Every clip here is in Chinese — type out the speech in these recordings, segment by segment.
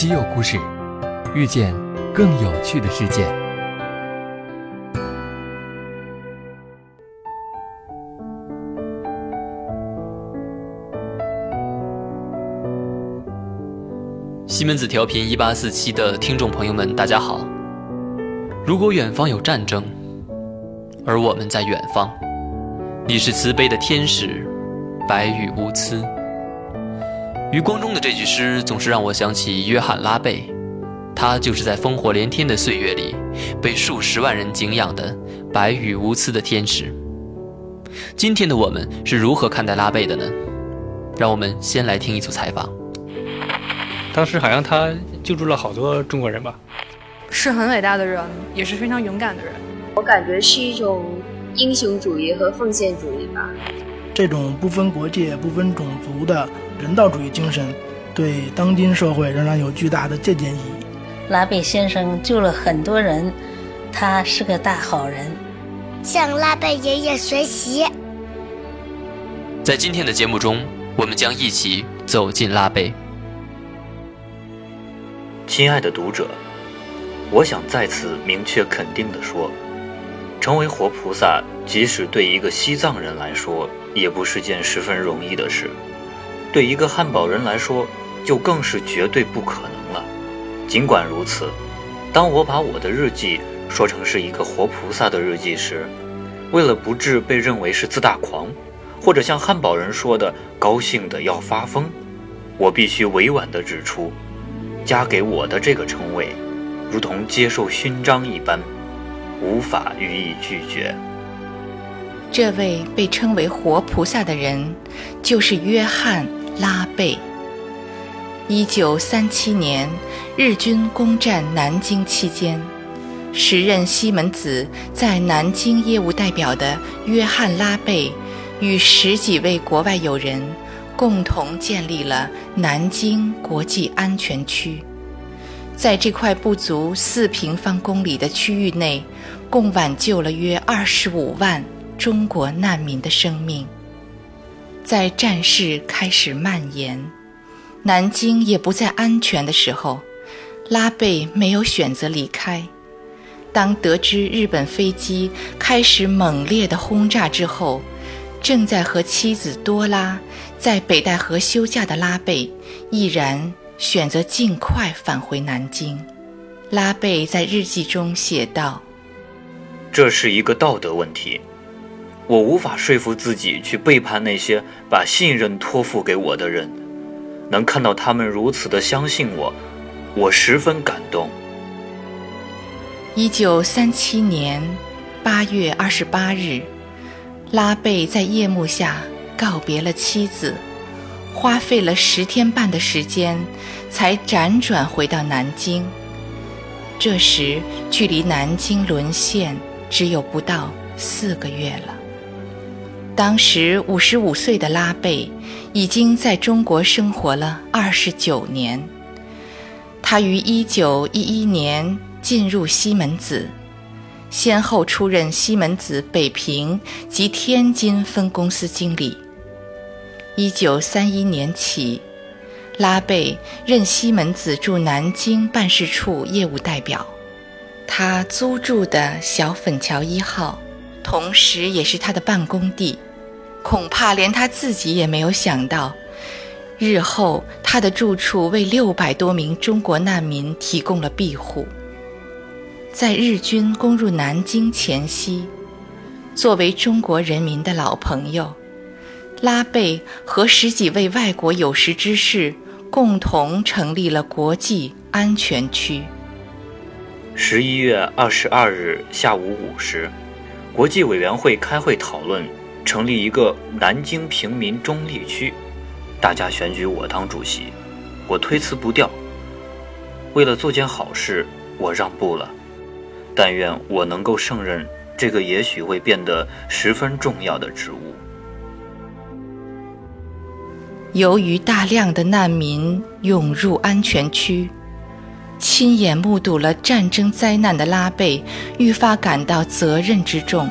稀有故事，遇见更有趣的世界。西门子调频一八四七的听众朋友们，大家好。如果远方有战争，而我们在远方，你是慈悲的天使，白羽无疵。余光中的这句诗总是让我想起约翰·拉贝，他就是在烽火连天的岁月里被数十万人敬仰的白羽无疵的天使。今天的我们是如何看待拉贝的呢？让我们先来听一组采访。当时好像他救助了好多中国人吧？是很伟大的人，也是非常勇敢的人。我感觉是一种英雄主义和奉献主义吧。这种不分国界、不分种族的人道主义精神，对当今社会仍然有巨大的借鉴意义。拉贝先生救了很多人，他是个大好人。向拉贝爷爷学习。在今天的节目中，我们将一起走进拉贝。亲爱的读者，我想再次明确肯定地说，成为活菩萨，即使对一个西藏人来说，也不是件十分容易的事；对一个汉堡人来说，就更是绝对不可能了。尽管如此，当我把我的日记说成是一个活菩萨的日记时，为了不致被认为是自大狂，或者像汉堡人说的高兴的要发疯，我必须委婉地指出。加给我的这个称谓，如同接受勋章一般，无法予以拒绝。这位被称为活菩萨的人，就是约翰·拉贝。一九三七年，日军攻占南京期间，时任西门子在南京业务代表的约翰·拉贝，与十几位国外友人。共同建立了南京国际安全区，在这块不足四平方公里的区域内，共挽救了约二十五万中国难民的生命。在战事开始蔓延，南京也不再安全的时候，拉贝没有选择离开。当得知日本飞机开始猛烈的轰炸之后，正在和妻子多拉在北戴河休假的拉贝，毅然选择尽快返回南京。拉贝在日记中写道：“这是一个道德问题，我无法说服自己去背叛那些把信任托付给我的人。能看到他们如此的相信我，我十分感动。”一九三七年八月二十八日。拉贝在夜幕下告别了妻子，花费了十天半的时间，才辗转回到南京。这时，距离南京沦陷只有不到四个月了。当时五十五岁的拉贝已经在中国生活了二十九年。他于一九一一年进入西门子。先后出任西门子北平及天津分公司经理。一九三一年起，拉贝任西门子驻南京办事处业务代表。他租住的小粉桥一号，同时也是他的办公地。恐怕连他自己也没有想到，日后他的住处为六百多名中国难民提供了庇护。在日军攻入南京前夕，作为中国人民的老朋友，拉贝和十几位外国有识之士共同成立了国际安全区。十一月二十二日下午五时，国际委员会开会讨论成立一个南京平民中立区，大家选举我当主席，我推辞不掉。为了做件好事，我让步了。但愿我能够胜任这个也许会变得十分重要的职务。由于大量的难民涌入安全区，亲眼目睹了战争灾难的拉贝愈发感到责任之重。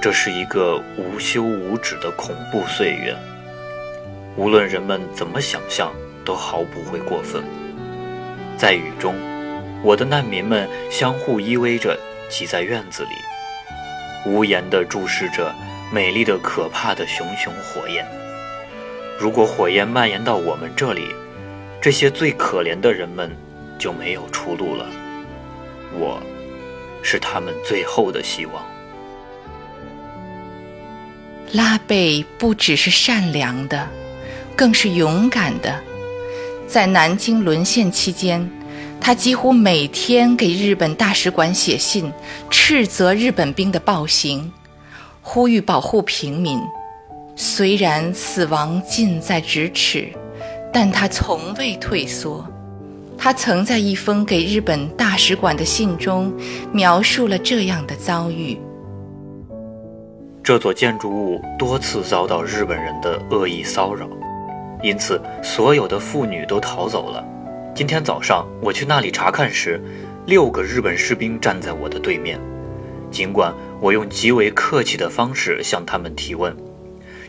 这是一个无休无止的恐怖岁月，无论人们怎么想象，都毫不会过分。在雨中，我的难民们相互依偎着挤在院子里，无言地注视着美丽的、可怕的熊熊火焰。如果火焰蔓延到我们这里，这些最可怜的人们就没有出路了。我，是他们最后的希望。拉贝不只是善良的，更是勇敢的。在南京沦陷期间，他几乎每天给日本大使馆写信，斥责日本兵的暴行，呼吁保护平民。虽然死亡近在咫尺，但他从未退缩。他曾在一封给日本大使馆的信中，描述了这样的遭遇。这座建筑物多次遭到日本人的恶意骚扰，因此所有的妇女都逃走了。今天早上我去那里查看时，六个日本士兵站在我的对面。尽管我用极为客气的方式向他们提问，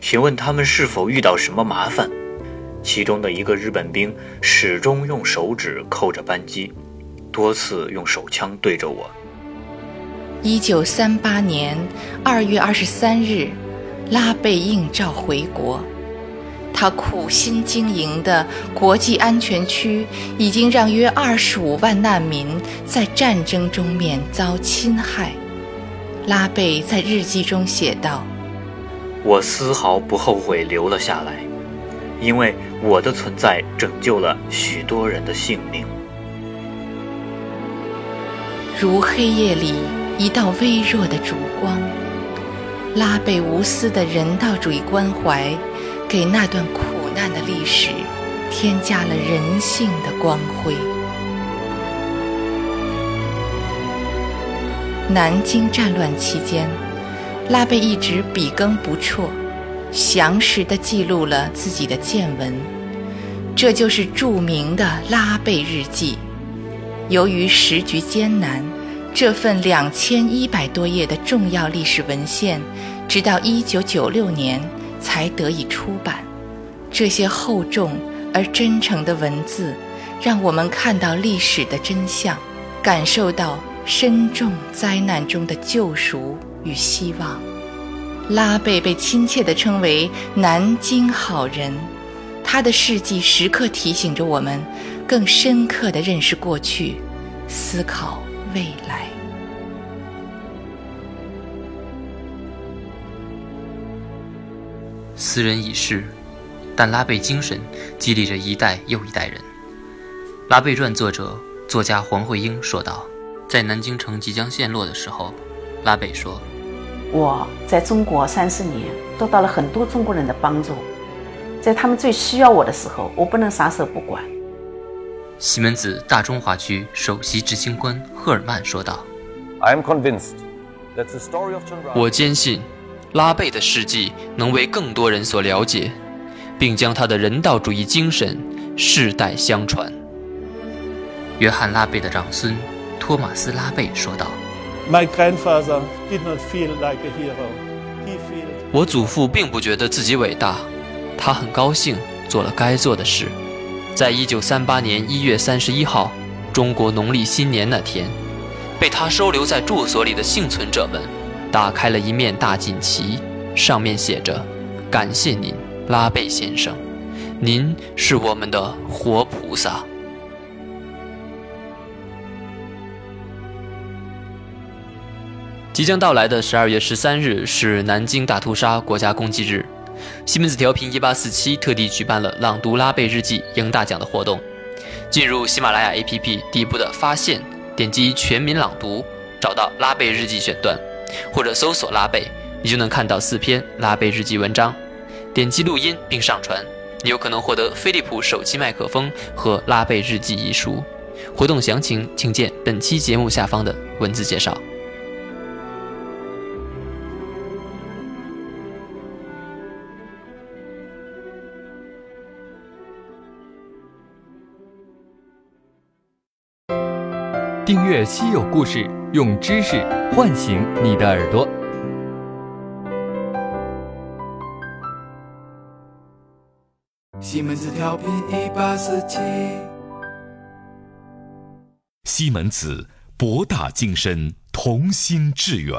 询问他们是否遇到什么麻烦，其中的一个日本兵始终用手指扣着扳机，多次用手枪对着我。一九三八年二月二十三日，拉贝应召回国。他苦心经营的国际安全区已经让约二十五万难民在战争中免遭侵害。拉贝在日记中写道：“我丝毫不后悔留了下来，因为我的存在拯救了许多人的性命。”如黑夜里。一道微弱的烛光，拉贝无私的人道主义关怀，给那段苦难的历史添加了人性的光辉。南京战乱期间，拉贝一直笔耕不辍，详实地记录了自己的见闻，这就是著名的《拉贝日记》。由于时局艰难。这份两千一百多页的重要历史文献，直到一九九六年才得以出版。这些厚重而真诚的文字，让我们看到历史的真相，感受到深重灾难中的救赎与希望。拉贝被亲切地称为“南京好人”，他的事迹时刻提醒着我们，更深刻地认识过去，思考。未来。斯人已逝，但拉贝精神激励着一代又一代人。拉贝传作者、作家黄慧英说道：“在南京城即将陷落的时候，拉贝说：‘我在中国三十年，得到了很多中国人的帮助，在他们最需要我的时候，我不能撒手不管。’”西门子大中华区首席执行官赫尔曼说道：“我坚信，拉贝的事迹能为更多人所了解，并将他的人道主义精神世代相传。”约翰·拉贝的长孙托马斯·拉贝说道：“My grandfather did not feel like a hero. He felt.”：“ 我祖父并不觉得自己伟大，他很高兴做了该做的事。”在一九三八年一月三十一号，中国农历新年那天，被他收留在住所里的幸存者们，打开了一面大锦旗，上面写着：“感谢您，拉贝先生，您是我们的活菩萨。”即将到来的十二月十三日是南京大屠杀国家公祭日。西门子调频一八四七特地举办了朗读拉贝日记赢大奖的活动。进入喜马拉雅 APP 底部的发现，点击全民朗读，找到拉贝日记选段，或者搜索拉贝，你就能看到四篇拉贝日记文章。点击录音并上传，你有可能获得飞利浦手机麦克风和拉贝日记一书。活动详情请见本期节目下方的文字介绍。订阅稀有故事，用知识唤醒你的耳朵。西门子调频一八四七。西门子，博大精深，同心致远。